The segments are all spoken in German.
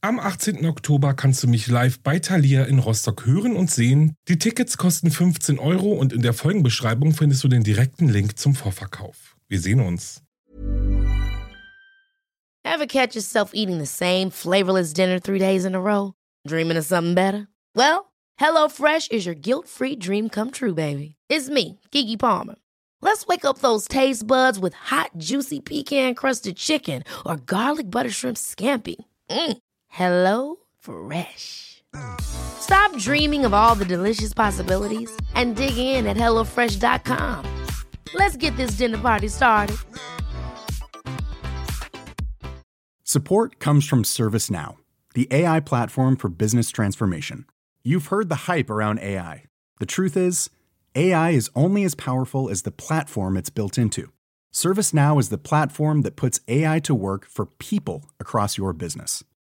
Am 18. Oktober kannst du mich live bei Thalia in Rostock hören und sehen. Die Tickets kosten 15 Euro und in der Folgenbeschreibung findest du den direkten Link zum Vorverkauf. Wir sehen uns. Ever catch yourself eating the same flavorless dinner three days in a row? Dreaming of something better? Well, HelloFresh is your guilt-free dream come true, baby. It's me, Kiki Palmer. Let's wake up those taste buds with hot, juicy pecan-crusted chicken or garlic butter shrimp scampi. Mm. Hello Fresh. Stop dreaming of all the delicious possibilities and dig in at HelloFresh.com. Let's get this dinner party started. Support comes from ServiceNow, the AI platform for business transformation. You've heard the hype around AI. The truth is, AI is only as powerful as the platform it's built into. ServiceNow is the platform that puts AI to work for people across your business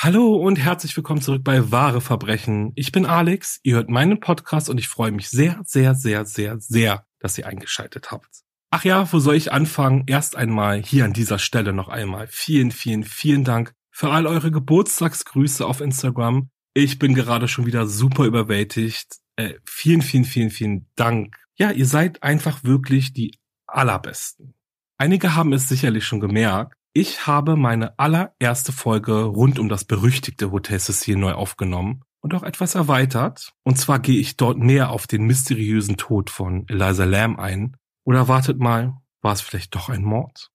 Hallo und herzlich willkommen zurück bei Wahre Verbrechen. Ich bin Alex, ihr hört meinen Podcast und ich freue mich sehr, sehr, sehr, sehr, sehr, dass ihr eingeschaltet habt. Ach ja, wo soll ich anfangen? Erst einmal hier an dieser Stelle noch einmal vielen, vielen, vielen Dank für all eure Geburtstagsgrüße auf Instagram. Ich bin gerade schon wieder super überwältigt. Äh, vielen, vielen, vielen, vielen Dank. Ja, ihr seid einfach wirklich die allerbesten. Einige haben es sicherlich schon gemerkt. Ich habe meine allererste Folge rund um das berüchtigte Hotel Cecil neu aufgenommen und auch etwas erweitert. Und zwar gehe ich dort näher auf den mysteriösen Tod von Eliza Lamb ein. Oder wartet mal, war es vielleicht doch ein Mord?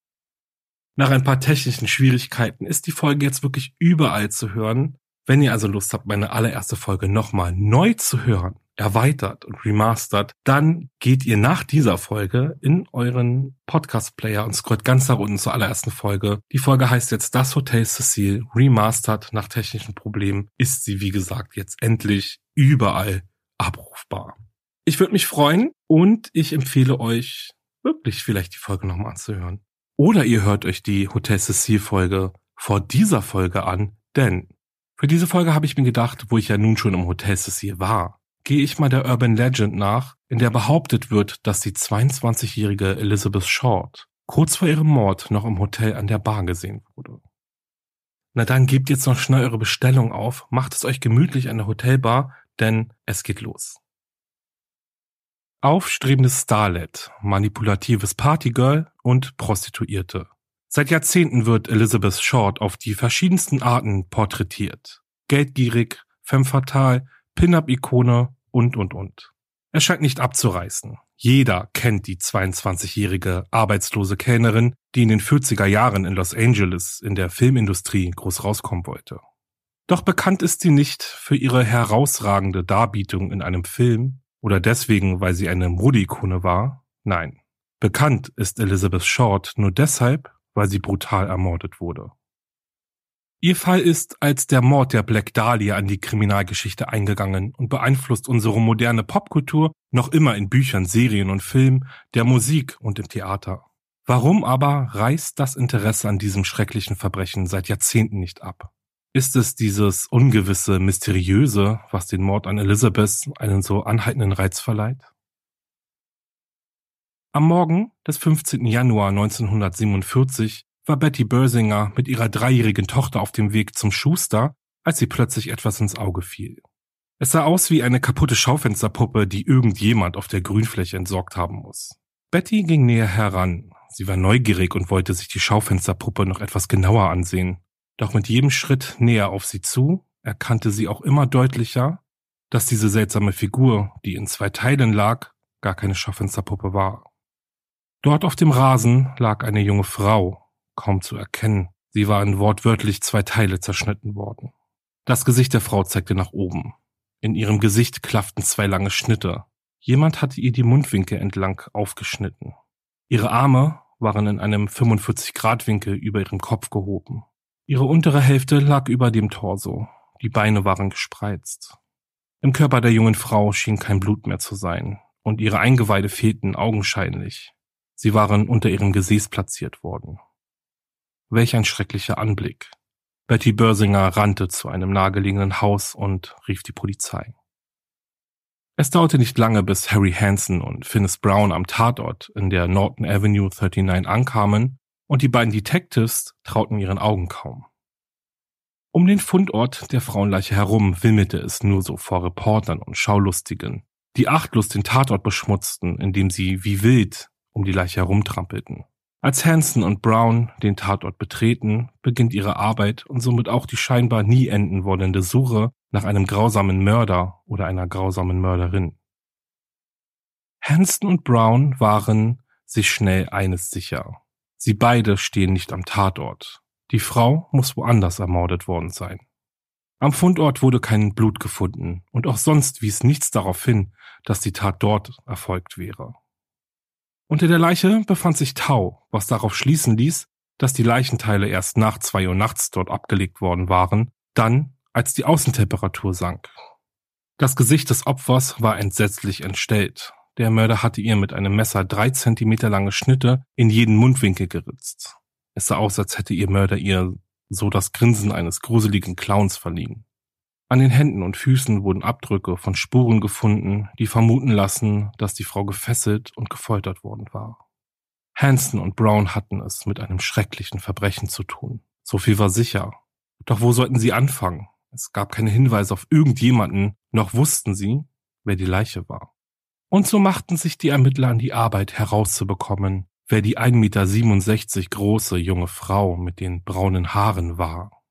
Nach ein paar technischen Schwierigkeiten ist die Folge jetzt wirklich überall zu hören. Wenn ihr also Lust habt, meine allererste Folge nochmal neu zu hören, erweitert und remastert, dann geht ihr nach dieser Folge in euren Podcast-Player und scrollt ganz nach unten zur allerersten Folge. Die Folge heißt jetzt Das Hotel Cecil Remastered nach technischen Problemen. Ist sie, wie gesagt, jetzt endlich überall abrufbar. Ich würde mich freuen und ich empfehle euch wirklich vielleicht die Folge nochmal anzuhören. Oder ihr hört euch die Hotel Cecil Folge vor dieser Folge an, denn für diese Folge habe ich mir gedacht, wo ich ja nun schon im Hotel Cecil war, gehe ich mal der Urban Legend nach, in der behauptet wird, dass die 22-jährige Elizabeth Short kurz vor ihrem Mord noch im Hotel an der Bar gesehen wurde. Na dann gebt jetzt noch schnell eure Bestellung auf, macht es euch gemütlich an der Hotelbar, denn es geht los. Aufstrebendes Starlet, manipulatives Partygirl und Prostituierte. Seit Jahrzehnten wird Elizabeth Short auf die verschiedensten Arten porträtiert. Geldgierig, femme fatale, Pin-Up-Ikone und, und, und. Es scheint nicht abzureißen. Jeder kennt die 22-jährige arbeitslose Kellnerin, die in den 40er Jahren in Los Angeles in der Filmindustrie groß rauskommen wollte. Doch bekannt ist sie nicht für ihre herausragende Darbietung in einem Film oder deswegen, weil sie eine Modeikone war. Nein. Bekannt ist Elizabeth Short nur deshalb, weil sie brutal ermordet wurde. Ihr Fall ist als der Mord der Black Dahlia an die Kriminalgeschichte eingegangen und beeinflusst unsere moderne Popkultur noch immer in Büchern, Serien und Filmen, der Musik und im Theater. Warum aber reißt das Interesse an diesem schrecklichen Verbrechen seit Jahrzehnten nicht ab? Ist es dieses ungewisse, mysteriöse, was den Mord an Elizabeth einen so anhaltenden Reiz verleiht? Am Morgen des 15. Januar 1947 war Betty Börsinger mit ihrer dreijährigen Tochter auf dem Weg zum Schuster, als sie plötzlich etwas ins Auge fiel. Es sah aus wie eine kaputte Schaufensterpuppe, die irgendjemand auf der Grünfläche entsorgt haben muss. Betty ging näher heran. Sie war neugierig und wollte sich die Schaufensterpuppe noch etwas genauer ansehen. Doch mit jedem Schritt näher auf sie zu, erkannte sie auch immer deutlicher, dass diese seltsame Figur, die in zwei Teilen lag, gar keine Schaufensterpuppe war. Dort auf dem Rasen lag eine junge Frau, kaum zu erkennen. Sie war in wortwörtlich zwei Teile zerschnitten worden. Das Gesicht der Frau zeigte nach oben. In ihrem Gesicht klafften zwei lange Schnitte. Jemand hatte ihr die Mundwinkel entlang aufgeschnitten. Ihre Arme waren in einem 45-Grad-Winkel über ihrem Kopf gehoben. Ihre untere Hälfte lag über dem Torso, die Beine waren gespreizt. Im Körper der jungen Frau schien kein Blut mehr zu sein, und ihre Eingeweide fehlten augenscheinlich. Sie waren unter ihrem Gesäß platziert worden. Welch ein schrecklicher Anblick. Betty Börsinger rannte zu einem nahegelegenen Haus und rief die Polizei. Es dauerte nicht lange, bis Harry Hansen und Finnis Brown am Tatort in der Norton Avenue 39 ankamen und die beiden Detectives trauten ihren Augen kaum. Um den Fundort der Frauenleiche herum wimmelte es nur so vor Reportern und Schaulustigen, die achtlos den Tatort beschmutzten, indem sie wie wild um die Leiche herumtrampelten. Als Hanson und Brown den Tatort betreten, beginnt ihre Arbeit und somit auch die scheinbar nie enden wollende Suche nach einem grausamen Mörder oder einer grausamen Mörderin. Hanson und Brown waren sich schnell eines sicher. Sie beide stehen nicht am Tatort. Die Frau muss woanders ermordet worden sein. Am Fundort wurde kein Blut gefunden und auch sonst wies nichts darauf hin, dass die Tat dort erfolgt wäre. Unter der Leiche befand sich Tau, was darauf schließen ließ, dass die Leichenteile erst nach zwei Uhr nachts dort abgelegt worden waren, dann, als die Außentemperatur sank. Das Gesicht des Opfers war entsetzlich entstellt. Der Mörder hatte ihr mit einem Messer drei Zentimeter lange Schnitte in jeden Mundwinkel geritzt. Es sah aus, als hätte ihr Mörder ihr so das Grinsen eines gruseligen Clowns verliehen. An den Händen und Füßen wurden Abdrücke von Spuren gefunden, die vermuten lassen, dass die Frau gefesselt und gefoltert worden war. Hanson und Brown hatten es mit einem schrecklichen Verbrechen zu tun. So viel war sicher. Doch wo sollten sie anfangen? Es gab keine Hinweise auf irgendjemanden, noch wussten sie, wer die Leiche war. Und so machten sich die Ermittler an die Arbeit herauszubekommen, wer die 1,67 Meter große junge Frau mit den braunen Haaren war.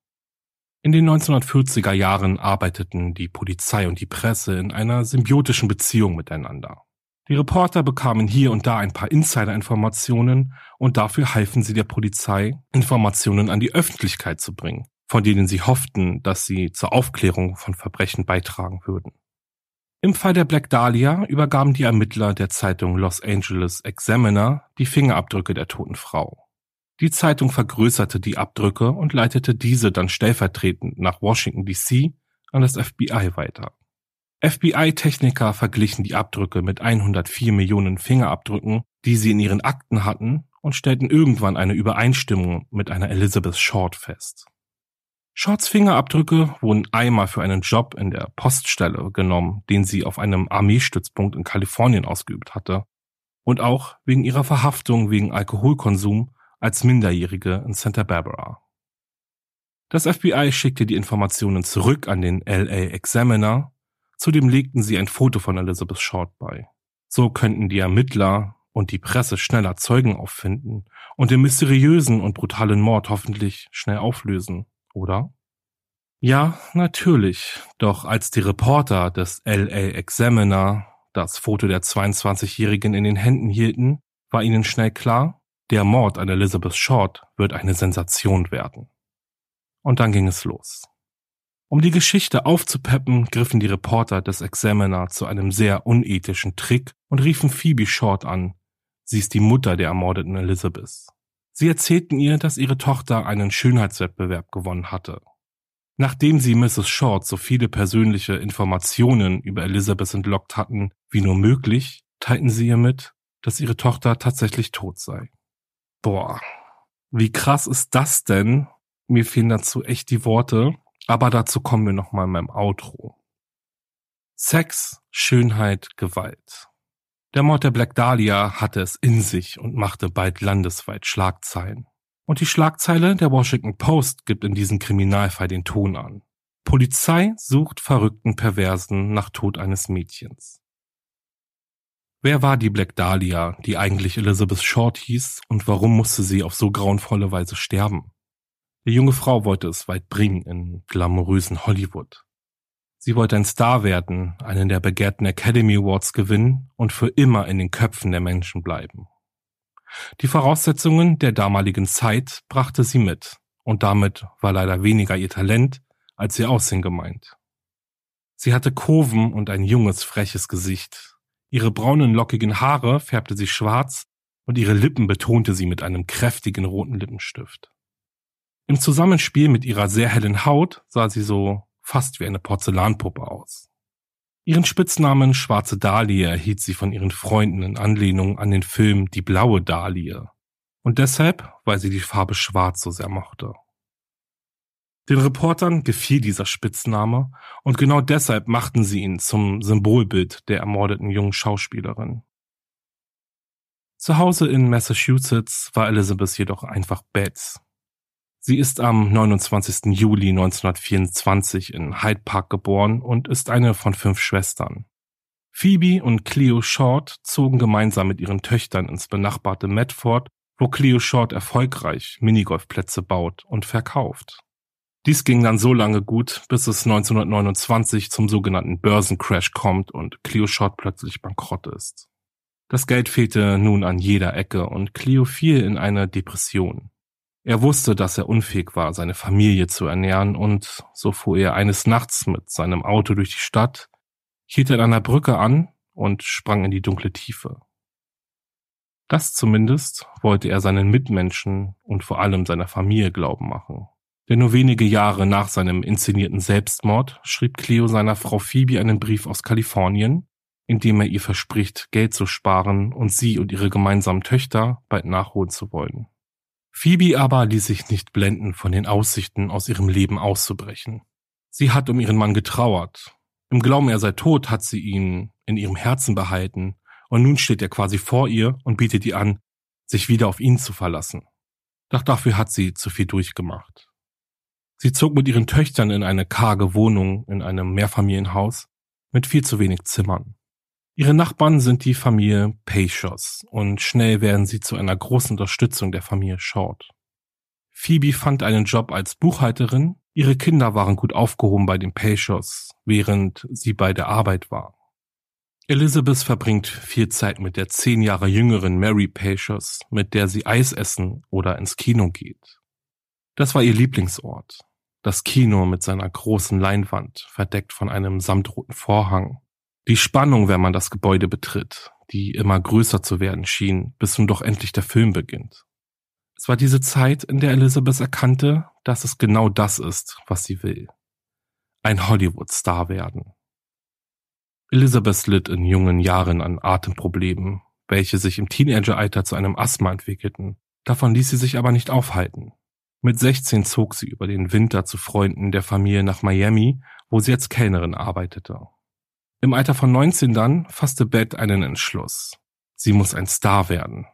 In den 1940er Jahren arbeiteten die Polizei und die Presse in einer symbiotischen Beziehung miteinander. Die Reporter bekamen hier und da ein paar Insider-Informationen und dafür halfen sie der Polizei, Informationen an die Öffentlichkeit zu bringen, von denen sie hofften, dass sie zur Aufklärung von Verbrechen beitragen würden. Im Fall der Black Dahlia übergaben die Ermittler der Zeitung Los Angeles Examiner die Fingerabdrücke der toten Frau. Die Zeitung vergrößerte die Abdrücke und leitete diese dann stellvertretend nach Washington DC an das FBI weiter. FBI-Techniker verglichen die Abdrücke mit 104 Millionen Fingerabdrücken, die sie in ihren Akten hatten, und stellten irgendwann eine Übereinstimmung mit einer Elizabeth Short fest. Shorts Fingerabdrücke wurden einmal für einen Job in der Poststelle genommen, den sie auf einem Armeestützpunkt in Kalifornien ausgeübt hatte, und auch wegen ihrer Verhaftung wegen Alkoholkonsum als Minderjährige in Santa Barbara. Das FBI schickte die Informationen zurück an den LA Examiner, zudem legten sie ein Foto von Elizabeth Short bei. So könnten die Ermittler und die Presse schneller Zeugen auffinden und den mysteriösen und brutalen Mord hoffentlich schnell auflösen oder? Ja, natürlich. Doch als die Reporter des LA Examiner das Foto der 22-Jährigen in den Händen hielten, war ihnen schnell klar, der Mord an Elizabeth Short wird eine Sensation werden. Und dann ging es los. Um die Geschichte aufzupeppen, griffen die Reporter des Examiner zu einem sehr unethischen Trick und riefen Phoebe Short an. Sie ist die Mutter der ermordeten Elizabeth. Sie erzählten ihr, dass ihre Tochter einen Schönheitswettbewerb gewonnen hatte. Nachdem sie Mrs. Short so viele persönliche Informationen über Elizabeth entlockt hatten wie nur möglich, teilten sie ihr mit, dass ihre Tochter tatsächlich tot sei. Boah, wie krass ist das denn? Mir fehlen dazu echt die Worte, aber dazu kommen wir nochmal in meinem Outro. Sex, Schönheit, Gewalt. Der Mord der Black Dahlia hatte es in sich und machte bald landesweit Schlagzeilen. Und die Schlagzeile der Washington Post gibt in diesem Kriminalfall den Ton an. Polizei sucht verrückten Perversen nach Tod eines Mädchens. Wer war die Black Dahlia, die eigentlich Elizabeth Short hieß, und warum musste sie auf so grauenvolle Weise sterben? Die junge Frau wollte es weit bringen in glamourösen Hollywood. Sie wollte ein Star werden, einen der begehrten Academy Awards gewinnen und für immer in den Köpfen der Menschen bleiben. Die Voraussetzungen der damaligen Zeit brachte sie mit, und damit war leider weniger ihr Talent als ihr Aussehen gemeint. Sie hatte Kurven und ein junges, freches Gesicht. Ihre braunen, lockigen Haare färbte sie schwarz und ihre Lippen betonte sie mit einem kräftigen roten Lippenstift. Im Zusammenspiel mit ihrer sehr hellen Haut sah sie so fast wie eine Porzellanpuppe aus. Ihren Spitznamen Schwarze Dahlie erhielt sie von ihren Freunden in Anlehnung an den Film Die blaue Dahlie. Und deshalb, weil sie die Farbe Schwarz so sehr mochte. Den Reportern gefiel dieser Spitzname und genau deshalb machten sie ihn zum Symbolbild der ermordeten jungen Schauspielerin. Zu Hause in Massachusetts war Elizabeth jedoch einfach Betts. Sie ist am 29. Juli 1924 in Hyde Park geboren und ist eine von fünf Schwestern. Phoebe und Cleo Short zogen gemeinsam mit ihren Töchtern ins benachbarte Medford, wo Cleo Short erfolgreich Minigolfplätze baut und verkauft. Dies ging dann so lange gut, bis es 1929 zum sogenannten Börsencrash kommt und Cleo Short plötzlich bankrott ist. Das Geld fehlte nun an jeder Ecke und Cleo fiel in eine Depression. Er wusste, dass er unfähig war, seine Familie zu ernähren, und so fuhr er eines Nachts mit seinem Auto durch die Stadt, hielt an einer Brücke an und sprang in die dunkle Tiefe. Das zumindest wollte er seinen Mitmenschen und vor allem seiner Familie glauben machen. Denn nur wenige Jahre nach seinem inszenierten Selbstmord schrieb Cleo seiner Frau Phoebe einen Brief aus Kalifornien, indem er ihr verspricht, Geld zu sparen und sie und ihre gemeinsamen Töchter bald nachholen zu wollen. Phoebe aber ließ sich nicht blenden von den Aussichten, aus ihrem Leben auszubrechen. Sie hat um ihren Mann getrauert. Im Glauben, er sei tot, hat sie ihn in ihrem Herzen behalten, und nun steht er quasi vor ihr und bietet ihr an, sich wieder auf ihn zu verlassen. Doch dafür hat sie zu viel durchgemacht. Sie zog mit ihren Töchtern in eine karge Wohnung in einem Mehrfamilienhaus mit viel zu wenig Zimmern. Ihre Nachbarn sind die Familie Peixos und schnell werden sie zu einer großen Unterstützung der Familie Short. Phoebe fand einen Job als Buchhalterin, ihre Kinder waren gut aufgehoben bei den Peixos, während sie bei der Arbeit war. Elizabeth verbringt viel Zeit mit der zehn Jahre jüngeren Mary Peixos, mit der sie Eis essen oder ins Kino geht. Das war ihr Lieblingsort. Das Kino mit seiner großen Leinwand, verdeckt von einem samtroten Vorhang, die Spannung, wenn man das Gebäude betritt, die immer größer zu werden schien, bis nun doch endlich der Film beginnt. Es war diese Zeit, in der Elizabeth erkannte, dass es genau das ist, was sie will. Ein Hollywood-Star werden. Elizabeth litt in jungen Jahren an Atemproblemen, welche sich im Teenageralter zu einem Asthma entwickelten. Davon ließ sie sich aber nicht aufhalten. Mit 16 zog sie über den Winter zu Freunden der Familie nach Miami, wo sie als Kellnerin arbeitete. Im Alter von 19 dann fasste Beth einen Entschluss. Sie muss ein Star werden.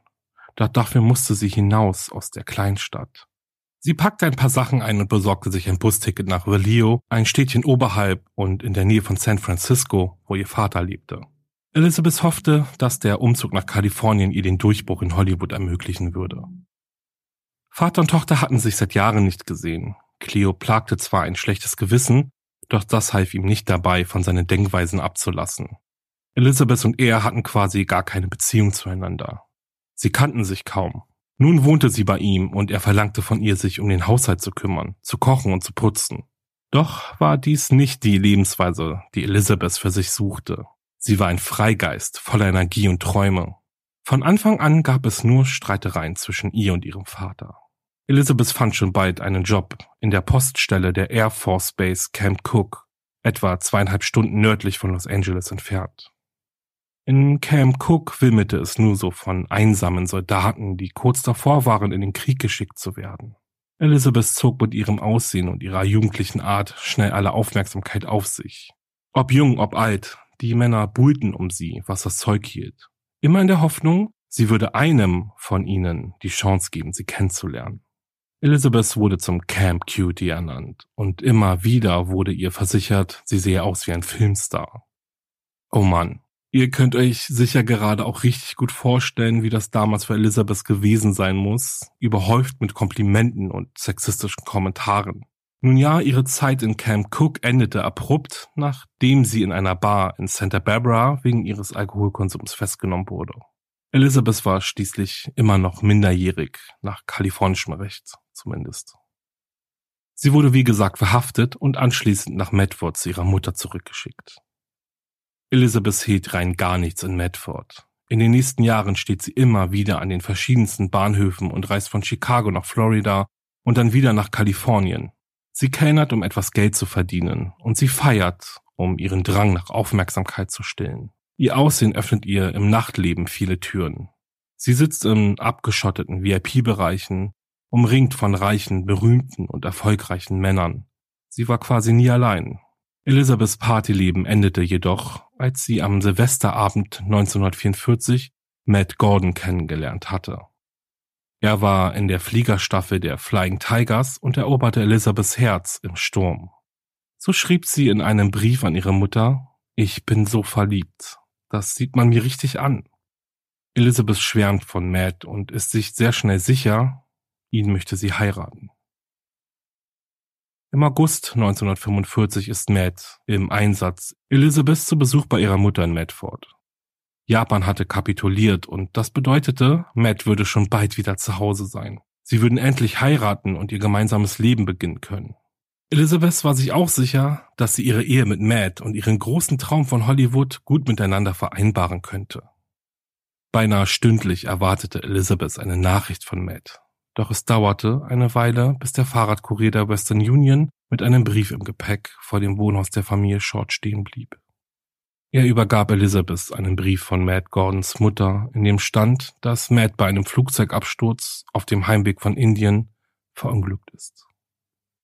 Doch dafür musste sie hinaus aus der Kleinstadt. Sie packte ein paar Sachen ein und besorgte sich ein Busticket nach Vallejo, ein Städtchen oberhalb und in der Nähe von San Francisco, wo ihr Vater lebte. Elizabeth hoffte, dass der Umzug nach Kalifornien ihr den Durchbruch in Hollywood ermöglichen würde. Vater und Tochter hatten sich seit Jahren nicht gesehen. Cleo plagte zwar ein schlechtes Gewissen, doch das half ihm nicht dabei, von seinen Denkweisen abzulassen. Elizabeth und er hatten quasi gar keine Beziehung zueinander. Sie kannten sich kaum. Nun wohnte sie bei ihm und er verlangte von ihr, sich um den Haushalt zu kümmern, zu kochen und zu putzen. Doch war dies nicht die Lebensweise, die Elizabeth für sich suchte. Sie war ein Freigeist, voller Energie und Träume. Von Anfang an gab es nur Streitereien zwischen ihr und ihrem Vater. Elizabeth fand schon bald einen Job in der Poststelle der Air Force Base Camp Cook, etwa zweieinhalb Stunden nördlich von Los Angeles entfernt. In Camp Cook wimmelte es nur so von einsamen Soldaten, die kurz davor waren, in den Krieg geschickt zu werden. Elizabeth zog mit ihrem Aussehen und ihrer jugendlichen Art schnell alle Aufmerksamkeit auf sich. Ob jung, ob alt, die Männer buhlten um sie, was das Zeug hielt. Immer in der Hoffnung, sie würde einem von ihnen die Chance geben, sie kennenzulernen. Elizabeth wurde zum Camp Cutie ernannt und immer wieder wurde ihr versichert, sie sehe aus wie ein Filmstar. Oh Mann, ihr könnt euch sicher gerade auch richtig gut vorstellen, wie das damals für Elizabeth gewesen sein muss, überhäuft mit Komplimenten und sexistischen Kommentaren. Nun ja, ihre Zeit in Camp Cook endete abrupt, nachdem sie in einer Bar in Santa Barbara wegen ihres Alkoholkonsums festgenommen wurde. Elizabeth war schließlich immer noch minderjährig, nach kalifornischem Recht zumindest. Sie wurde wie gesagt verhaftet und anschließend nach Medford zu ihrer Mutter zurückgeschickt. Elizabeth hielt rein gar nichts in Medford. In den nächsten Jahren steht sie immer wieder an den verschiedensten Bahnhöfen und reist von Chicago nach Florida, und dann wieder nach Kalifornien. Sie kellnert, um etwas Geld zu verdienen und sie feiert, um ihren Drang nach Aufmerksamkeit zu stillen. Ihr Aussehen öffnet ihr im Nachtleben viele Türen. Sie sitzt in abgeschotteten VIP-Bereichen, umringt von reichen, berühmten und erfolgreichen Männern. Sie war quasi nie allein. Elizabeths Partyleben endete jedoch, als sie am Silvesterabend 1944 Matt Gordon kennengelernt hatte. Er war in der Fliegerstaffel der Flying Tigers und eroberte Elizabeths Herz im Sturm. So schrieb sie in einem Brief an ihre Mutter, ich bin so verliebt. Das sieht man mir richtig an. Elizabeth schwärmt von Matt und ist sich sehr schnell sicher, ihn möchte sie heiraten. Im August 1945 ist Matt im Einsatz Elizabeth zu Besuch bei ihrer Mutter in Medford. Japan hatte kapituliert und das bedeutete, Matt würde schon bald wieder zu Hause sein. Sie würden endlich heiraten und ihr gemeinsames Leben beginnen können. Elizabeth war sich auch sicher, dass sie ihre Ehe mit Matt und ihren großen Traum von Hollywood gut miteinander vereinbaren könnte. Beinahe stündlich erwartete Elizabeth eine Nachricht von Matt. Doch es dauerte eine Weile, bis der Fahrradkurier der Western Union mit einem Brief im Gepäck vor dem Wohnhaus der Familie Short stehen blieb. Er übergab Elizabeth einen Brief von Matt Gordons Mutter, in dem stand, dass Matt bei einem Flugzeugabsturz auf dem Heimweg von Indien verunglückt ist.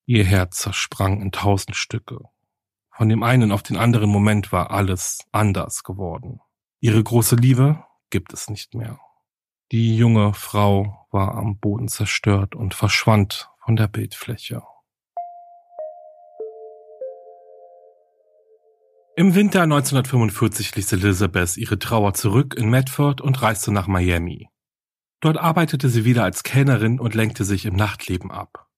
Ihr Herz zersprang in tausend Stücke. Von dem einen auf den anderen Moment war alles anders geworden. Ihre große Liebe gibt es nicht mehr. Die junge Frau war am Boden zerstört und verschwand von der Bildfläche. Im Winter 1945 ließ Elizabeth ihre Trauer zurück in Medford und reiste nach Miami. Dort arbeitete sie wieder als Kellnerin und lenkte sich im Nachtleben ab.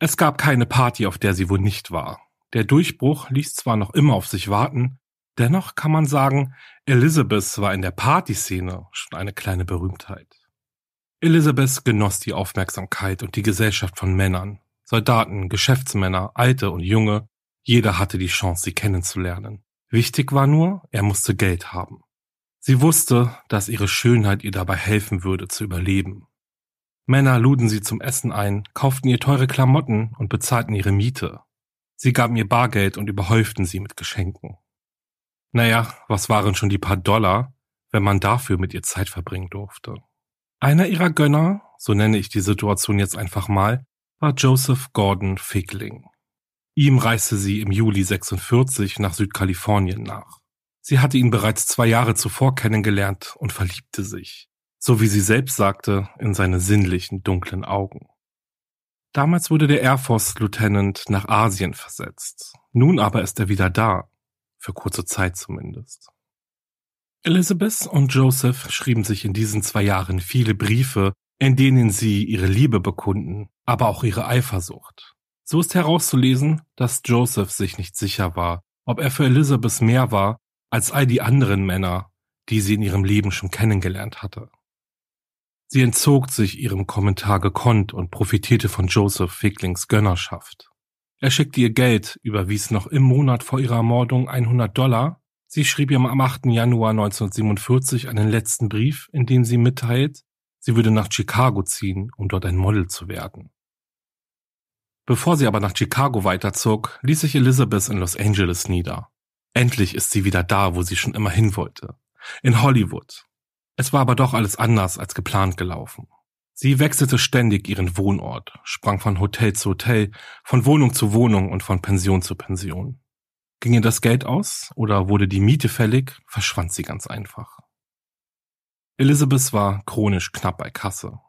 Es gab keine Party, auf der sie wohl nicht war. Der Durchbruch ließ zwar noch immer auf sich warten, dennoch kann man sagen, Elizabeth war in der Partyszene schon eine kleine Berühmtheit. Elizabeth genoss die Aufmerksamkeit und die Gesellschaft von Männern, Soldaten, Geschäftsmänner, alte und junge, jeder hatte die Chance, sie kennenzulernen. Wichtig war nur, er musste Geld haben. Sie wusste, dass ihre Schönheit ihr dabei helfen würde zu überleben. Männer luden sie zum Essen ein, kauften ihr teure Klamotten und bezahlten ihre Miete. Sie gaben ihr Bargeld und überhäuften sie mit Geschenken. Naja, was waren schon die paar Dollar, wenn man dafür mit ihr Zeit verbringen durfte? Einer ihrer Gönner, so nenne ich die Situation jetzt einfach mal, war Joseph Gordon Figling. Ihm reiste sie im Juli 46 nach Südkalifornien nach. Sie hatte ihn bereits zwei Jahre zuvor kennengelernt und verliebte sich so wie sie selbst sagte, in seine sinnlichen, dunklen Augen. Damals wurde der Air Force Lieutenant nach Asien versetzt. Nun aber ist er wieder da. Für kurze Zeit zumindest. Elizabeth und Joseph schrieben sich in diesen zwei Jahren viele Briefe, in denen sie ihre Liebe bekunden, aber auch ihre Eifersucht. So ist herauszulesen, dass Joseph sich nicht sicher war, ob er für Elizabeth mehr war als all die anderen Männer, die sie in ihrem Leben schon kennengelernt hatte. Sie entzog sich ihrem Kommentar gekonnt und profitierte von Joseph Figlings Gönnerschaft. Er schickte ihr Geld, überwies noch im Monat vor ihrer Ermordung 100 Dollar. Sie schrieb ihm am 8. Januar 1947 einen letzten Brief, in dem sie mitteilt, sie würde nach Chicago ziehen, um dort ein Model zu werden. Bevor sie aber nach Chicago weiterzog, ließ sich Elizabeth in Los Angeles nieder. Endlich ist sie wieder da, wo sie schon immer hin wollte. In Hollywood, es war aber doch alles anders als geplant gelaufen. Sie wechselte ständig ihren Wohnort, sprang von Hotel zu Hotel, von Wohnung zu Wohnung und von Pension zu Pension. Ging ihr das Geld aus oder wurde die Miete fällig, verschwand sie ganz einfach. Elizabeth war chronisch knapp bei Kasse.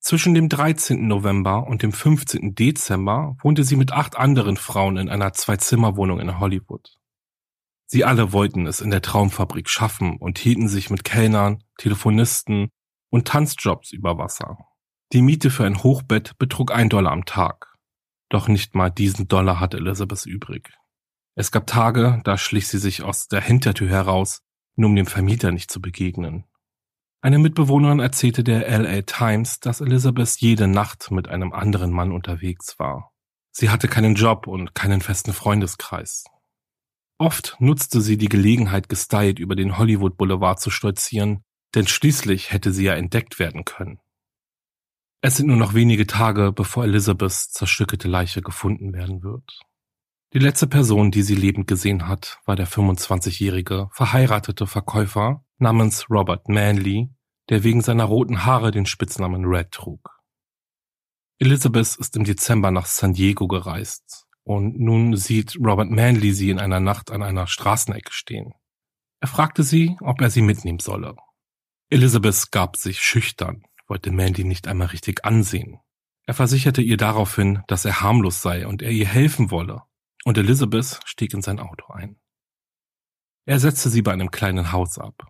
Zwischen dem 13. November und dem 15. Dezember wohnte sie mit acht anderen Frauen in einer Zwei-Zimmer-Wohnung in Hollywood. Sie alle wollten es in der Traumfabrik schaffen und hielten sich mit Kellnern, Telefonisten und Tanzjobs über Wasser. Die Miete für ein Hochbett betrug ein Dollar am Tag. Doch nicht mal diesen Dollar hatte Elizabeth übrig. Es gab Tage, da schlich sie sich aus der Hintertür heraus, nur um dem Vermieter nicht zu begegnen. Eine Mitbewohnerin erzählte der LA Times, dass Elizabeth jede Nacht mit einem anderen Mann unterwegs war. Sie hatte keinen Job und keinen festen Freundeskreis. Oft nutzte sie die Gelegenheit, gestylt über den Hollywood Boulevard zu stolzieren, denn schließlich hätte sie ja entdeckt werden können. Es sind nur noch wenige Tage, bevor Elizabeths zerstückelte Leiche gefunden werden wird. Die letzte Person, die sie lebend gesehen hat, war der 25-jährige, verheiratete Verkäufer namens Robert Manley, der wegen seiner roten Haare den Spitznamen Red trug. Elizabeth ist im Dezember nach San Diego gereist und nun sieht Robert Manley sie in einer Nacht an einer Straßenecke stehen. Er fragte sie, ob er sie mitnehmen solle. Elizabeth gab sich schüchtern, wollte Mandy nicht einmal richtig ansehen. Er versicherte ihr daraufhin, dass er harmlos sei und er ihr helfen wolle, und Elizabeth stieg in sein Auto ein. Er setzte sie bei einem kleinen Haus ab.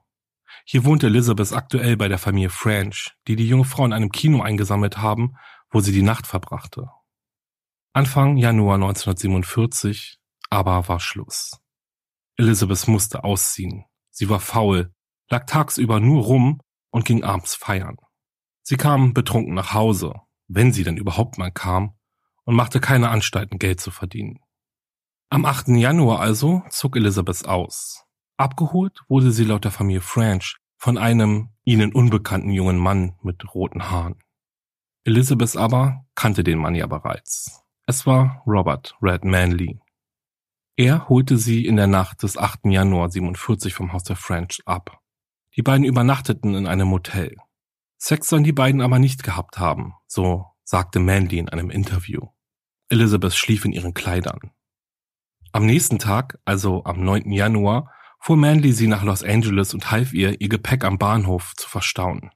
Hier wohnte Elizabeth aktuell bei der Familie French, die die junge Frau in einem Kino eingesammelt haben, wo sie die Nacht verbrachte. Anfang Januar 1947 aber war Schluss. Elizabeth musste ausziehen. Sie war faul, lag tagsüber nur rum und ging abends feiern. Sie kam betrunken nach Hause, wenn sie denn überhaupt mal kam, und machte keine Anstalten, Geld zu verdienen. Am 8. Januar also zog Elizabeth aus. Abgeholt wurde sie laut der Familie French von einem ihnen unbekannten jungen Mann mit roten Haaren. Elizabeth aber kannte den Mann ja bereits. Es war Robert Red Manley. Er holte sie in der Nacht des 8. Januar 47 vom Haus der French ab. Die beiden übernachteten in einem Motel. Sex sollen die beiden aber nicht gehabt haben, so sagte Mandy in einem Interview. Elizabeth schlief in ihren Kleidern. Am nächsten Tag, also am 9. Januar, fuhr Mandy sie nach Los Angeles und half ihr, ihr Gepäck am Bahnhof zu verstauen.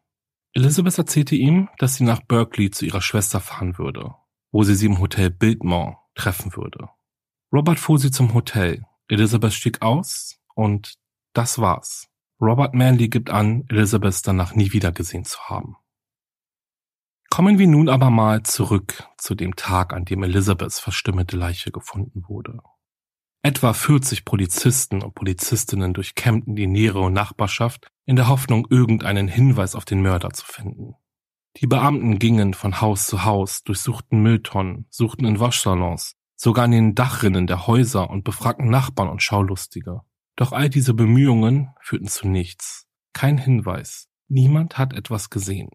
Elizabeth erzählte ihm, dass sie nach Berkeley zu ihrer Schwester fahren würde, wo sie sie im Hotel Biltmore treffen würde. Robert fuhr sie zum Hotel. Elizabeth stieg aus und das war's. Robert Manley gibt an, Elizabeth danach nie wieder gesehen zu haben. Kommen wir nun aber mal zurück zu dem Tag, an dem Elizabeths verstümmelte Leiche gefunden wurde. Etwa 40 Polizisten und Polizistinnen durchkämmten die nähere Nachbarschaft in der Hoffnung, irgendeinen Hinweis auf den Mörder zu finden. Die Beamten gingen von Haus zu Haus, durchsuchten Mülltonnen, suchten in Waschsalons, sogar in den Dachrinnen der Häuser und befragten Nachbarn und Schaulustige. Doch all diese Bemühungen führten zu nichts. Kein Hinweis. Niemand hat etwas gesehen.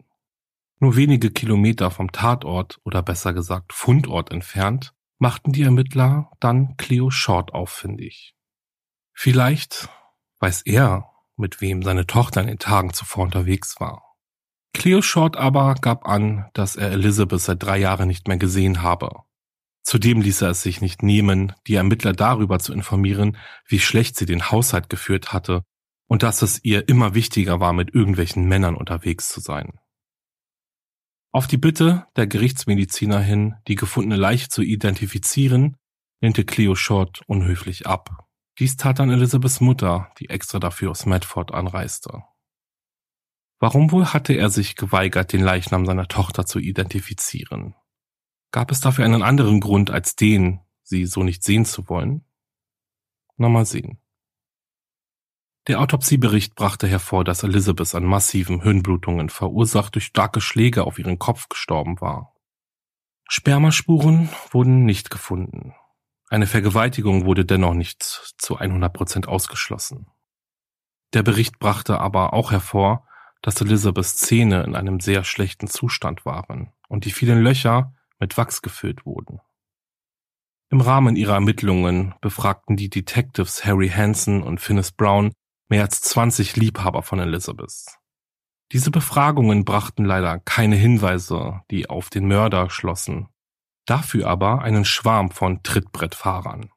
Nur wenige Kilometer vom Tatort oder besser gesagt Fundort entfernt machten die Ermittler dann Cleo Short auffindig. Vielleicht weiß er, mit wem seine Tochter in den Tagen zuvor unterwegs war. Cleo Short aber gab an, dass er Elizabeth seit drei Jahren nicht mehr gesehen habe Zudem ließ er es sich nicht nehmen, die Ermittler darüber zu informieren, wie schlecht sie den Haushalt geführt hatte und dass es ihr immer wichtiger war, mit irgendwelchen Männern unterwegs zu sein. Auf die Bitte der Gerichtsmediziner hin, die gefundene Leiche zu identifizieren, lehnte Cleo Short unhöflich ab. Dies tat dann Elizabeths Mutter, die extra dafür aus Medford anreiste. Warum wohl hatte er sich geweigert, den Leichnam seiner Tochter zu identifizieren? Gab es dafür einen anderen Grund als den, sie so nicht sehen zu wollen? Na mal sehen. Der Autopsiebericht brachte hervor, dass Elizabeth an massiven Hirnblutungen verursacht durch starke Schläge auf ihren Kopf gestorben war. Spermaspuren wurden nicht gefunden. Eine Vergewaltigung wurde dennoch nicht zu 100 Prozent ausgeschlossen. Der Bericht brachte aber auch hervor, dass Elizabeths Zähne in einem sehr schlechten Zustand waren und die vielen Löcher, mit Wachs gefüllt wurden. Im Rahmen ihrer Ermittlungen befragten die Detectives Harry Hansen und Finnis Brown mehr als 20 Liebhaber von Elizabeth. Diese Befragungen brachten leider keine Hinweise, die auf den Mörder schlossen, dafür aber einen Schwarm von Trittbrettfahrern.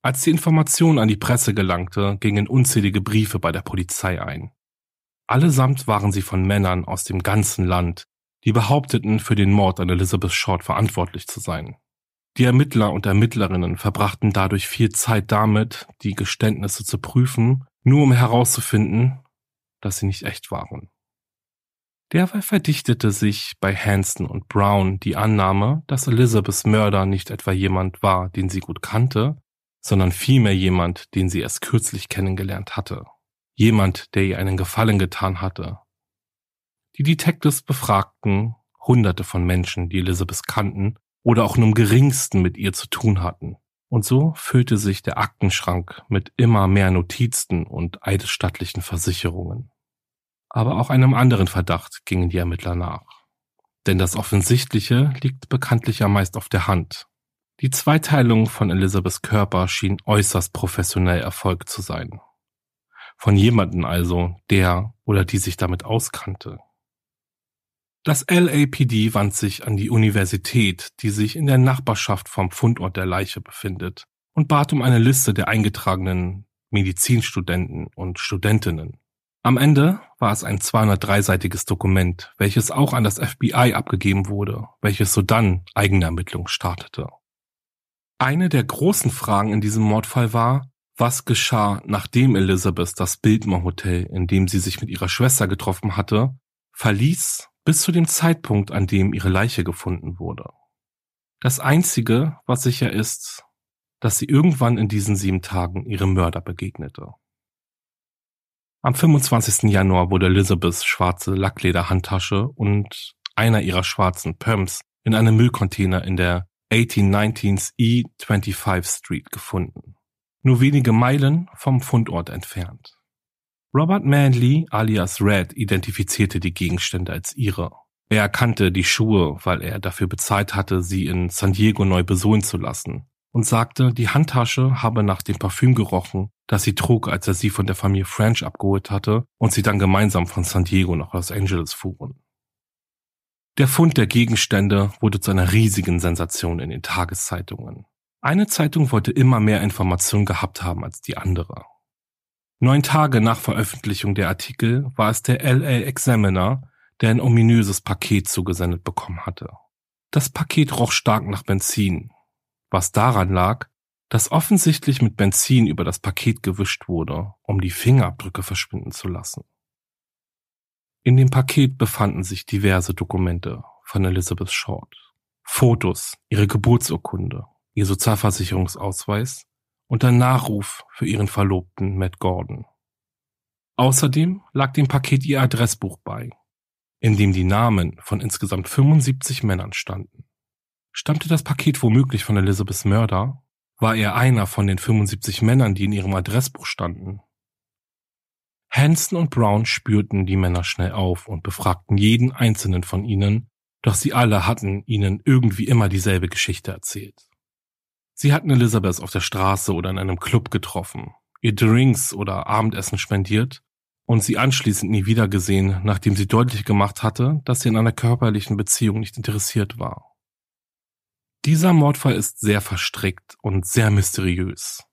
Als die Information an die Presse gelangte, gingen unzählige Briefe bei der Polizei ein. Allesamt waren sie von Männern aus dem ganzen Land, die behaupteten, für den Mord an Elizabeth Short verantwortlich zu sein. Die Ermittler und Ermittlerinnen verbrachten dadurch viel Zeit damit, die Geständnisse zu prüfen, nur um herauszufinden, dass sie nicht echt waren. Derweil verdichtete sich bei Hanson und Brown die Annahme, dass Elizabeths Mörder nicht etwa jemand war, den sie gut kannte, sondern vielmehr jemand, den sie erst kürzlich kennengelernt hatte. Jemand, der ihr einen Gefallen getan hatte die Detectives befragten hunderte von Menschen, die Elizabeth kannten oder auch nur im geringsten mit ihr zu tun hatten. Und so füllte sich der Aktenschrank mit immer mehr Notizen und eidesstattlichen Versicherungen. Aber auch einem anderen Verdacht gingen die Ermittler nach. Denn das Offensichtliche liegt bekanntlich ja meist auf der Hand. Die Zweiteilung von Elizabeths Körper schien äußerst professionell erfolgt zu sein. Von jemanden also, der oder die sich damit auskannte. Das LAPD wand sich an die Universität, die sich in der Nachbarschaft vom Fundort der Leiche befindet, und bat um eine Liste der eingetragenen Medizinstudenten und Studentinnen. Am Ende war es ein 203-seitiges Dokument, welches auch an das FBI abgegeben wurde, welches sodann eigene Ermittlungen startete. Eine der großen Fragen in diesem Mordfall war, was geschah, nachdem Elizabeth das Biltmore Hotel, in dem sie sich mit ihrer Schwester getroffen hatte, verließ bis zu dem Zeitpunkt, an dem ihre Leiche gefunden wurde. Das Einzige, was sicher ist, dass sie irgendwann in diesen sieben Tagen ihrem Mörder begegnete. Am 25. Januar wurde Elizabeths schwarze Lacklederhandtasche und einer ihrer schwarzen Pumps in einem Müllcontainer in der 1819s E25 Street gefunden. Nur wenige Meilen vom Fundort entfernt. Robert Manley alias Red identifizierte die Gegenstände als ihre. Er erkannte die Schuhe, weil er dafür bezahlt hatte, sie in San Diego neu besohlen zu lassen und sagte, die Handtasche habe nach dem Parfüm gerochen, das sie trug, als er sie von der Familie French abgeholt hatte und sie dann gemeinsam von San Diego nach Los Angeles fuhren. Der Fund der Gegenstände wurde zu einer riesigen Sensation in den Tageszeitungen. Eine Zeitung wollte immer mehr Informationen gehabt haben als die andere. Neun Tage nach Veröffentlichung der Artikel war es der LA Examiner, der ein ominöses Paket zugesendet bekommen hatte. Das Paket roch stark nach Benzin, was daran lag, dass offensichtlich mit Benzin über das Paket gewischt wurde, um die Fingerabdrücke verschwinden zu lassen. In dem Paket befanden sich diverse Dokumente von Elizabeth Short. Fotos, ihre Geburtsurkunde, ihr Sozialversicherungsausweis und ein Nachruf für ihren Verlobten Matt Gordon. Außerdem lag dem Paket ihr Adressbuch bei, in dem die Namen von insgesamt 75 Männern standen. Stammte das Paket womöglich von Elizabeths Mörder? War er einer von den 75 Männern, die in ihrem Adressbuch standen? Hanson und Brown spürten die Männer schnell auf und befragten jeden einzelnen von ihnen, doch sie alle hatten ihnen irgendwie immer dieselbe Geschichte erzählt. Sie hatten Elizabeth auf der Straße oder in einem Club getroffen, ihr Drinks oder Abendessen spendiert und sie anschließend nie wieder gesehen, nachdem sie deutlich gemacht hatte, dass sie in einer körperlichen Beziehung nicht interessiert war. Dieser Mordfall ist sehr verstrickt und sehr mysteriös.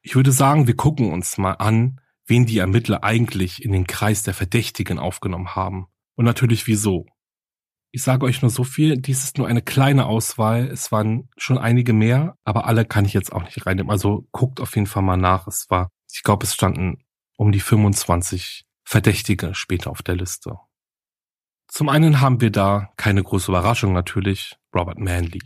Ich würde sagen, wir gucken uns mal an, wen die Ermittler eigentlich in den Kreis der Verdächtigen aufgenommen haben. Und natürlich wieso. Ich sage euch nur so viel, dies ist nur eine kleine Auswahl. Es waren schon einige mehr, aber alle kann ich jetzt auch nicht reinnehmen. Also guckt auf jeden Fall mal nach. Es war, ich glaube, es standen um die 25 Verdächtige später auf der Liste. Zum einen haben wir da keine große Überraschung natürlich, Robert Manley.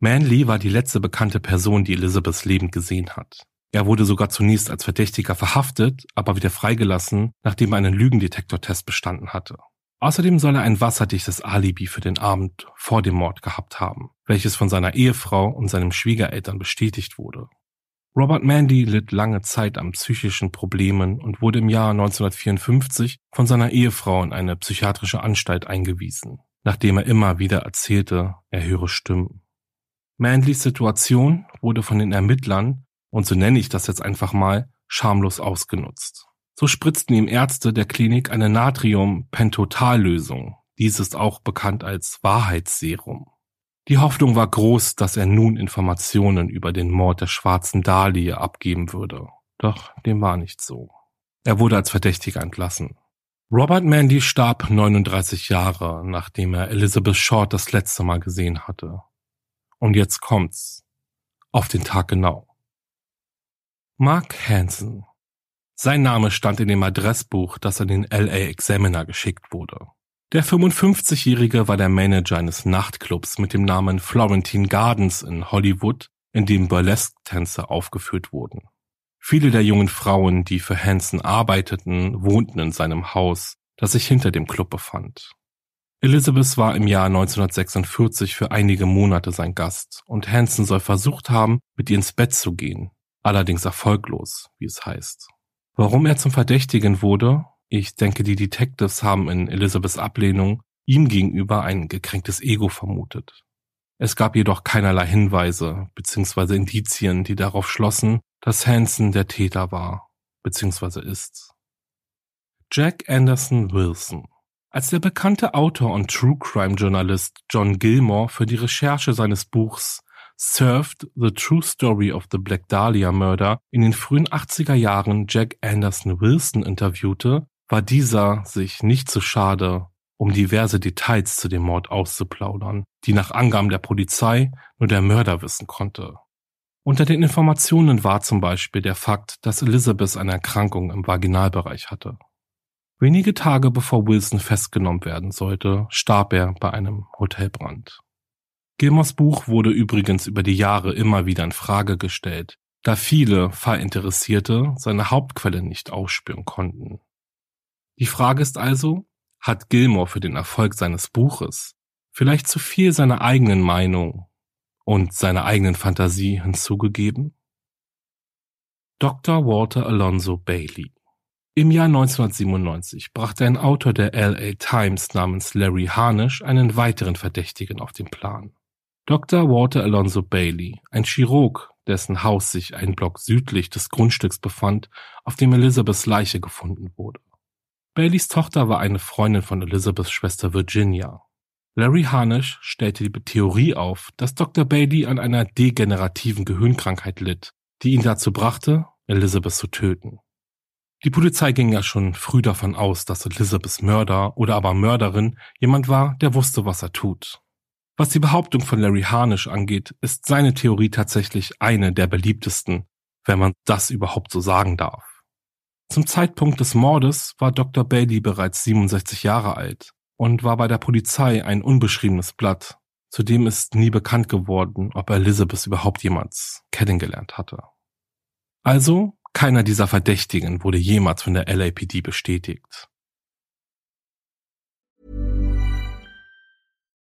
Manley war die letzte bekannte Person, die Elizabeths lebend gesehen hat. Er wurde sogar zunächst als Verdächtiger verhaftet, aber wieder freigelassen, nachdem er einen Lügendetektortest bestanden hatte. Außerdem soll er ein wasserdichtes Alibi für den Abend vor dem Mord gehabt haben, welches von seiner Ehefrau und seinem Schwiegereltern bestätigt wurde. Robert Mandy litt lange Zeit an psychischen Problemen und wurde im Jahr 1954 von seiner Ehefrau in eine psychiatrische Anstalt eingewiesen, nachdem er immer wieder erzählte, er höre Stimmen. Manlys Situation wurde von den Ermittlern, und so nenne ich das jetzt einfach mal, schamlos ausgenutzt. So spritzten ihm Ärzte der Klinik eine Natrium-Pentotal-Lösung. Dies ist auch bekannt als Wahrheitsserum. Die Hoffnung war groß, dass er nun Informationen über den Mord der schwarzen Dahlia abgeben würde. Doch dem war nicht so. Er wurde als Verdächtiger entlassen. Robert Mandy starb 39 Jahre, nachdem er Elizabeth Short das letzte Mal gesehen hatte. Und jetzt kommt's. Auf den Tag genau. Mark Hansen. Sein Name stand in dem Adressbuch, das an den LA Examiner geschickt wurde. Der 55-Jährige war der Manager eines Nachtclubs mit dem Namen Florentine Gardens in Hollywood, in dem Burlesque-Tänze aufgeführt wurden. Viele der jungen Frauen, die für Hansen arbeiteten, wohnten in seinem Haus, das sich hinter dem Club befand. Elizabeth war im Jahr 1946 für einige Monate sein Gast und Hansen soll versucht haben, mit ihr ins Bett zu gehen, allerdings erfolglos, wie es heißt. Warum er zum Verdächtigen wurde? Ich denke, die Detectives haben in Elizabeths Ablehnung ihm gegenüber ein gekränktes Ego vermutet. Es gab jedoch keinerlei Hinweise bzw. Indizien, die darauf schlossen, dass Hansen der Täter war bzw. ist. Jack Anderson Wilson als der bekannte Autor und True Crime Journalist John Gilmore für die Recherche seines Buchs Served The True Story of the Black Dahlia Murder in den frühen 80er Jahren Jack Anderson Wilson interviewte, war dieser sich nicht zu schade, um diverse Details zu dem Mord auszuplaudern, die nach Angaben der Polizei nur der Mörder wissen konnte. Unter den Informationen war zum Beispiel der Fakt, dass Elizabeth eine Erkrankung im Vaginalbereich hatte. Wenige Tage bevor Wilson festgenommen werden sollte, starb er bei einem Hotelbrand. Gilmores Buch wurde übrigens über die Jahre immer wieder in Frage gestellt, da viele Fallinteressierte seine Hauptquelle nicht ausspüren konnten. Die Frage ist also, hat Gilmore für den Erfolg seines Buches vielleicht zu viel seiner eigenen Meinung und seiner eigenen Fantasie hinzugegeben? Dr. Walter Alonso Bailey im Jahr 1997 brachte ein Autor der LA Times namens Larry Harnisch einen weiteren Verdächtigen auf den Plan. Dr. Walter Alonso Bailey, ein Chirurg, dessen Haus sich ein Block südlich des Grundstücks befand, auf dem Elizabeths Leiche gefunden wurde. Baileys Tochter war eine Freundin von Elizabeths Schwester Virginia. Larry Harnisch stellte die Theorie auf, dass Dr. Bailey an einer degenerativen Gehirnkrankheit litt, die ihn dazu brachte, Elizabeth zu töten. Die Polizei ging ja schon früh davon aus, dass Elizabeths Mörder oder aber Mörderin jemand war, der wusste, was er tut. Was die Behauptung von Larry Harnisch angeht, ist seine Theorie tatsächlich eine der beliebtesten, wenn man das überhaupt so sagen darf. Zum Zeitpunkt des Mordes war Dr. Bailey bereits 67 Jahre alt und war bei der Polizei ein unbeschriebenes Blatt. Zudem ist nie bekannt geworden, ob Elizabeth überhaupt jemals kennengelernt hatte. Also keiner dieser Verdächtigen wurde jemals von der LAPD bestätigt.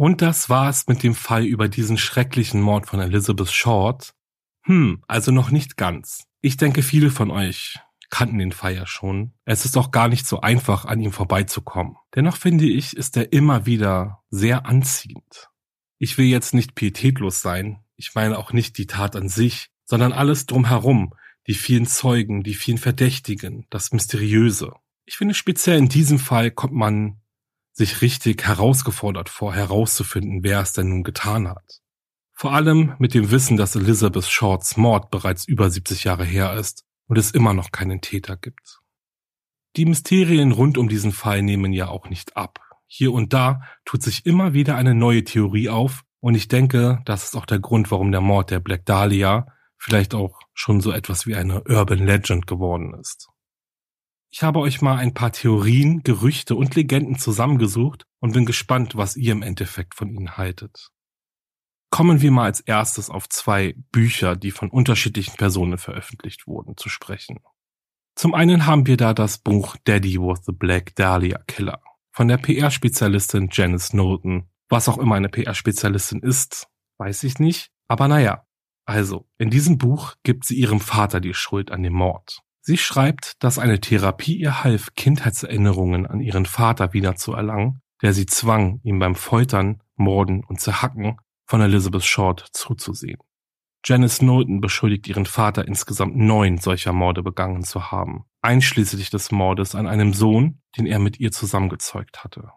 Und das war es mit dem Fall über diesen schrecklichen Mord von Elizabeth Short. Hm, also noch nicht ganz. Ich denke, viele von euch kannten den Fall ja schon. Es ist auch gar nicht so einfach, an ihm vorbeizukommen. Dennoch finde ich, ist er immer wieder sehr anziehend. Ich will jetzt nicht pietätlos sein. Ich meine auch nicht die Tat an sich, sondern alles drumherum. Die vielen Zeugen, die vielen Verdächtigen, das Mysteriöse. Ich finde speziell in diesem Fall kommt man sich richtig herausgefordert vor, herauszufinden, wer es denn nun getan hat. Vor allem mit dem Wissen, dass Elizabeth Shorts Mord bereits über 70 Jahre her ist und es immer noch keinen Täter gibt. Die Mysterien rund um diesen Fall nehmen ja auch nicht ab. Hier und da tut sich immer wieder eine neue Theorie auf und ich denke, das ist auch der Grund, warum der Mord der Black Dahlia vielleicht auch schon so etwas wie eine Urban Legend geworden ist. Ich habe euch mal ein paar Theorien, Gerüchte und Legenden zusammengesucht und bin gespannt, was ihr im Endeffekt von ihnen haltet. Kommen wir mal als erstes auf zwei Bücher, die von unterschiedlichen Personen veröffentlicht wurden, zu sprechen. Zum einen haben wir da das Buch Daddy was the Black Dahlia Killer von der PR-Spezialistin Janice Knowlton. Was auch immer eine PR-Spezialistin ist, weiß ich nicht. Aber naja, also, in diesem Buch gibt sie ihrem Vater die Schuld an dem Mord. Sie schreibt, dass eine Therapie ihr half, Kindheitserinnerungen an ihren Vater wiederzuerlangen, der sie zwang, ihm beim Foltern, Morden und Zerhacken von Elizabeth Short zuzusehen. Janice Knowlton beschuldigt ihren Vater insgesamt neun solcher Morde begangen zu haben, einschließlich des Mordes an einem Sohn, den er mit ihr zusammengezeugt hatte.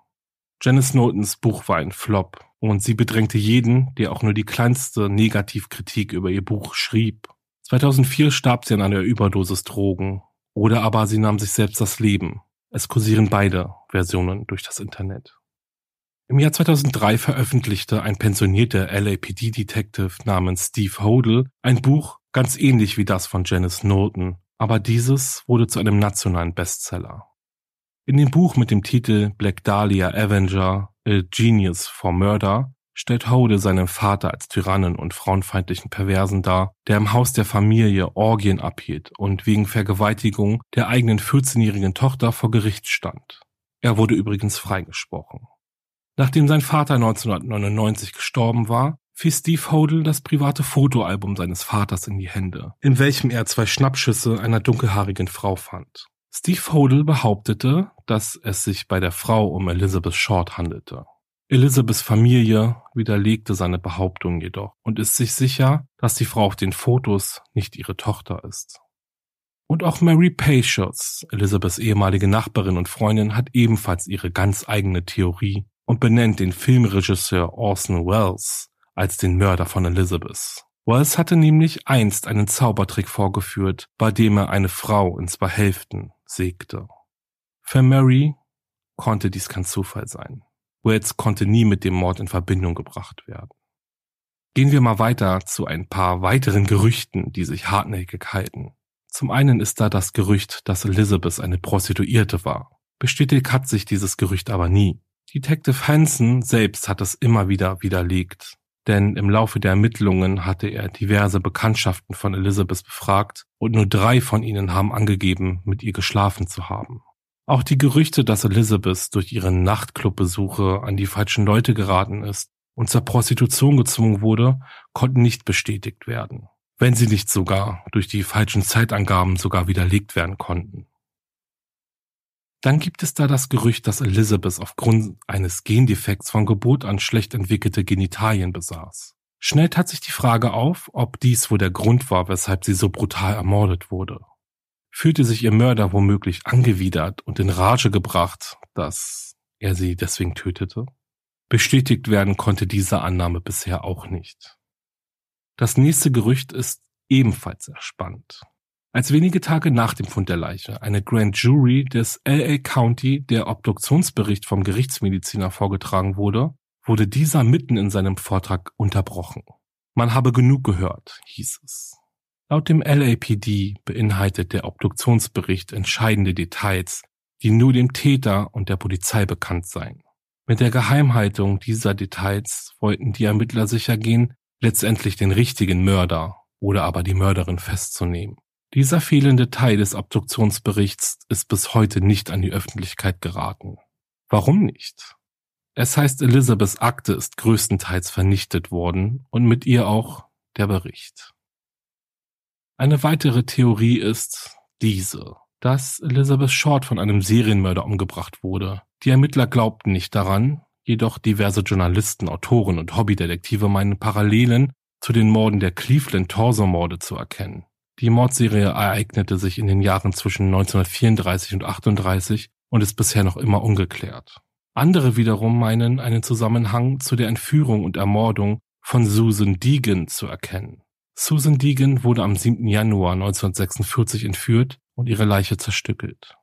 Janice Knowltons Buch war ein Flop und sie bedrängte jeden, der auch nur die kleinste Negativkritik über ihr Buch schrieb 2004 starb sie an einer Überdosis Drogen. Oder aber sie nahm sich selbst das Leben. Es kursieren beide Versionen durch das Internet. Im Jahr 2003 veröffentlichte ein pensionierter LAPD-Detective namens Steve Hodel ein Buch, ganz ähnlich wie das von Janice Knowlton, aber dieses wurde zu einem nationalen Bestseller. In dem Buch mit dem Titel Black Dahlia Avenger, A Genius for Murder stellt Hode seinen Vater als Tyrannen und frauenfeindlichen Perversen dar, der im Haus der Familie Orgien abhielt und wegen Vergewaltigung der eigenen 14-jährigen Tochter vor Gericht stand. Er wurde übrigens freigesprochen. Nachdem sein Vater 1999 gestorben war, fiel Steve Hodel das private Fotoalbum seines Vaters in die Hände, in welchem er zwei Schnappschüsse einer dunkelhaarigen Frau fand. Steve Hodel behauptete, dass es sich bei der Frau um Elizabeth Short handelte. Elizabeths Familie widerlegte seine Behauptung jedoch und ist sich sicher, dass die Frau auf den Fotos nicht ihre Tochter ist. Und auch Mary Patience, Elizabeths ehemalige Nachbarin und Freundin, hat ebenfalls ihre ganz eigene Theorie und benennt den Filmregisseur Orson Welles als den Mörder von Elizabeth. Wells hatte nämlich einst einen Zaubertrick vorgeführt, bei dem er eine Frau in zwei Hälften sägte. Für Mary konnte dies kein Zufall sein. Wells konnte nie mit dem Mord in Verbindung gebracht werden. Gehen wir mal weiter zu ein paar weiteren Gerüchten, die sich hartnäckig halten. Zum einen ist da das Gerücht, dass Elizabeth eine Prostituierte war. Bestätigt hat sich dieses Gerücht aber nie. Detective Hansen selbst hat es immer wieder widerlegt denn im Laufe der Ermittlungen hatte er diverse Bekanntschaften von Elizabeth befragt und nur drei von ihnen haben angegeben, mit ihr geschlafen zu haben. Auch die Gerüchte, dass Elizabeth durch ihre Nachtclubbesuche an die falschen Leute geraten ist und zur Prostitution gezwungen wurde, konnten nicht bestätigt werden, wenn sie nicht sogar durch die falschen Zeitangaben sogar widerlegt werden konnten. Dann gibt es da das Gerücht, dass Elizabeth aufgrund eines Gendefekts von Geburt an schlecht entwickelte Genitalien besaß. Schnell tat sich die Frage auf, ob dies wohl der Grund war, weshalb sie so brutal ermordet wurde. Fühlte sich ihr Mörder womöglich angewidert und in Rage gebracht, dass er sie deswegen tötete? Bestätigt werden konnte diese Annahme bisher auch nicht. Das nächste Gerücht ist ebenfalls sehr spannend. Als wenige Tage nach dem Fund der Leiche eine Grand Jury des LA County der Obduktionsbericht vom Gerichtsmediziner vorgetragen wurde, wurde dieser mitten in seinem Vortrag unterbrochen. Man habe genug gehört, hieß es. Laut dem LAPD beinhaltet der Obduktionsbericht entscheidende Details, die nur dem Täter und der Polizei bekannt seien. Mit der Geheimhaltung dieser Details wollten die Ermittler sicher gehen, letztendlich den richtigen Mörder oder aber die Mörderin festzunehmen. Dieser fehlende Teil des Obduktionsberichts ist bis heute nicht an die Öffentlichkeit geraten. Warum nicht? Es heißt, Elizabeths Akte ist größtenteils vernichtet worden und mit ihr auch der Bericht. Eine weitere Theorie ist diese, dass Elizabeth Short von einem Serienmörder umgebracht wurde. Die Ermittler glaubten nicht daran, jedoch diverse Journalisten, Autoren und Hobbydetektive meinen Parallelen zu den Morden der Cleveland Torso-Morde zu erkennen. Die Mordserie ereignete sich in den Jahren zwischen 1934 und 38 und ist bisher noch immer ungeklärt. Andere wiederum meinen einen Zusammenhang zu der Entführung und Ermordung von Susan Deegan zu erkennen. Susan Deegan wurde am 7. Januar 1946 entführt und ihre Leiche zerstückelt.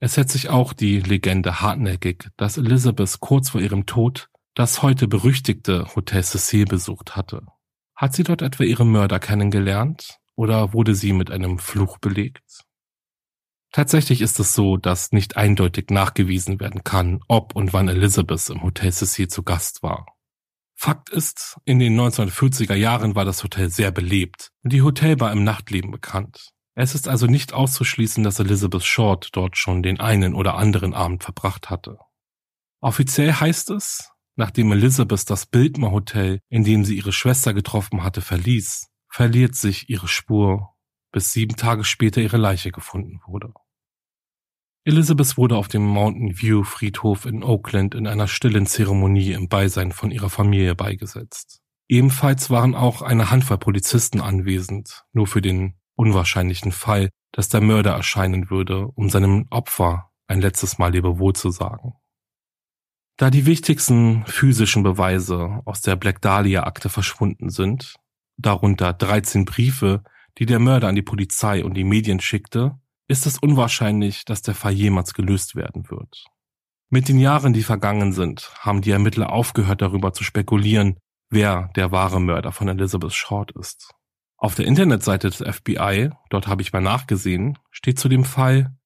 Es hält sich auch die Legende hartnäckig, dass Elizabeth kurz vor ihrem Tod das heute berüchtigte Hotel Cecil besucht hatte. Hat sie dort etwa ihre Mörder kennengelernt oder wurde sie mit einem Fluch belegt? Tatsächlich ist es so, dass nicht eindeutig nachgewiesen werden kann, ob und wann Elizabeth im Hotel Cecil zu Gast war. Fakt ist, in den 1940er Jahren war das Hotel sehr belebt und die Hotelbar im Nachtleben bekannt. Es ist also nicht auszuschließen, dass Elizabeth Short dort schon den einen oder anderen Abend verbracht hatte. Offiziell heißt es, nachdem Elizabeth das Bildmer Hotel, in dem sie ihre Schwester getroffen hatte, verließ, verliert sich ihre Spur, bis sieben Tage später ihre Leiche gefunden wurde. Elizabeth wurde auf dem Mountain View Friedhof in Oakland in einer stillen Zeremonie im Beisein von ihrer Familie beigesetzt. Ebenfalls waren auch eine Handvoll Polizisten anwesend, nur für den unwahrscheinlichen Fall, dass der Mörder erscheinen würde, um seinem Opfer ein letztes Mal Lebewohl zu sagen. Da die wichtigsten physischen Beweise aus der Black Dahlia Akte verschwunden sind, darunter 13 Briefe, die der Mörder an die Polizei und die Medien schickte, ist es unwahrscheinlich, dass der Fall jemals gelöst werden wird. Mit den Jahren, die vergangen sind, haben die Ermittler aufgehört darüber zu spekulieren, wer der wahre Mörder von Elizabeth Short ist. Auf der Internetseite des FBI, dort habe ich mal nachgesehen, steht zu dem Fall,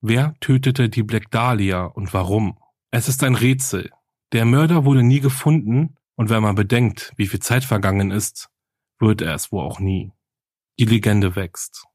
wer tötete die Black Dahlia und warum? Es ist ein Rätsel. Der Mörder wurde nie gefunden und wenn man bedenkt, wie viel Zeit vergangen ist, wird er es wohl auch nie. Die Legende wächst.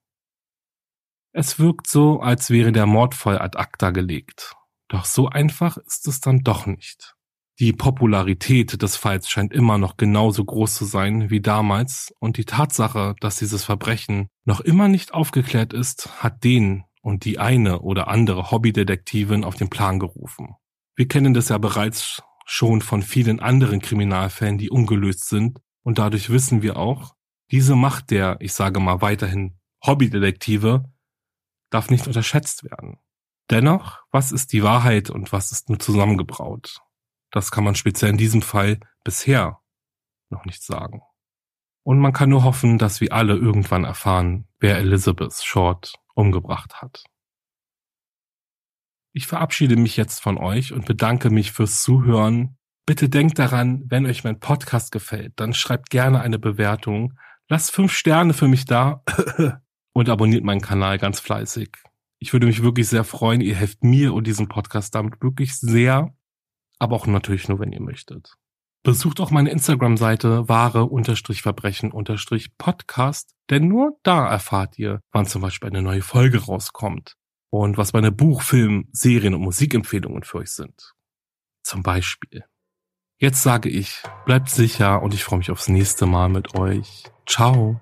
Es wirkt so, als wäre der Mordfall ad acta gelegt. Doch so einfach ist es dann doch nicht. Die Popularität des Falls scheint immer noch genauso groß zu sein wie damals und die Tatsache, dass dieses Verbrechen noch immer nicht aufgeklärt ist, hat den und die eine oder andere Hobbydetektivin auf den Plan gerufen. Wir kennen das ja bereits schon von vielen anderen Kriminalfällen, die ungelöst sind und dadurch wissen wir auch, diese Macht der, ich sage mal weiterhin Hobbydetektive, darf nicht unterschätzt werden. Dennoch, was ist die Wahrheit und was ist nur zusammengebraut? Das kann man speziell in diesem Fall bisher noch nicht sagen. Und man kann nur hoffen, dass wir alle irgendwann erfahren, wer Elizabeth Short umgebracht hat. Ich verabschiede mich jetzt von euch und bedanke mich fürs Zuhören. Bitte denkt daran, wenn euch mein Podcast gefällt, dann schreibt gerne eine Bewertung, lasst fünf Sterne für mich da und abonniert meinen Kanal ganz fleißig. Ich würde mich wirklich sehr freuen. Ihr helft mir und diesem Podcast damit wirklich sehr aber auch natürlich nur, wenn ihr möchtet. Besucht auch meine Instagram-Seite wahre-verbrechen-podcast, denn nur da erfahrt ihr, wann zum Beispiel eine neue Folge rauskommt und was meine Buch-, Film-, Serien- und Musikempfehlungen für euch sind. Zum Beispiel. Jetzt sage ich, bleibt sicher und ich freue mich aufs nächste Mal mit euch. Ciao.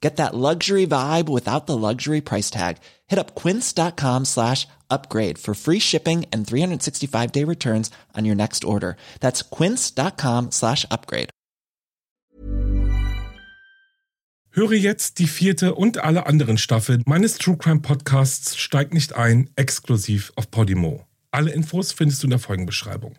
Get that luxury vibe without the luxury price tag. Hit up quince.com slash upgrade for free shipping and 365 day returns on your next order. That's quince.com slash upgrade. Höre jetzt die vierte und alle anderen Staffeln meines True Crime Podcasts Steig nicht ein, exklusiv auf Podimo. Alle Infos findest du in der Folgenbeschreibung.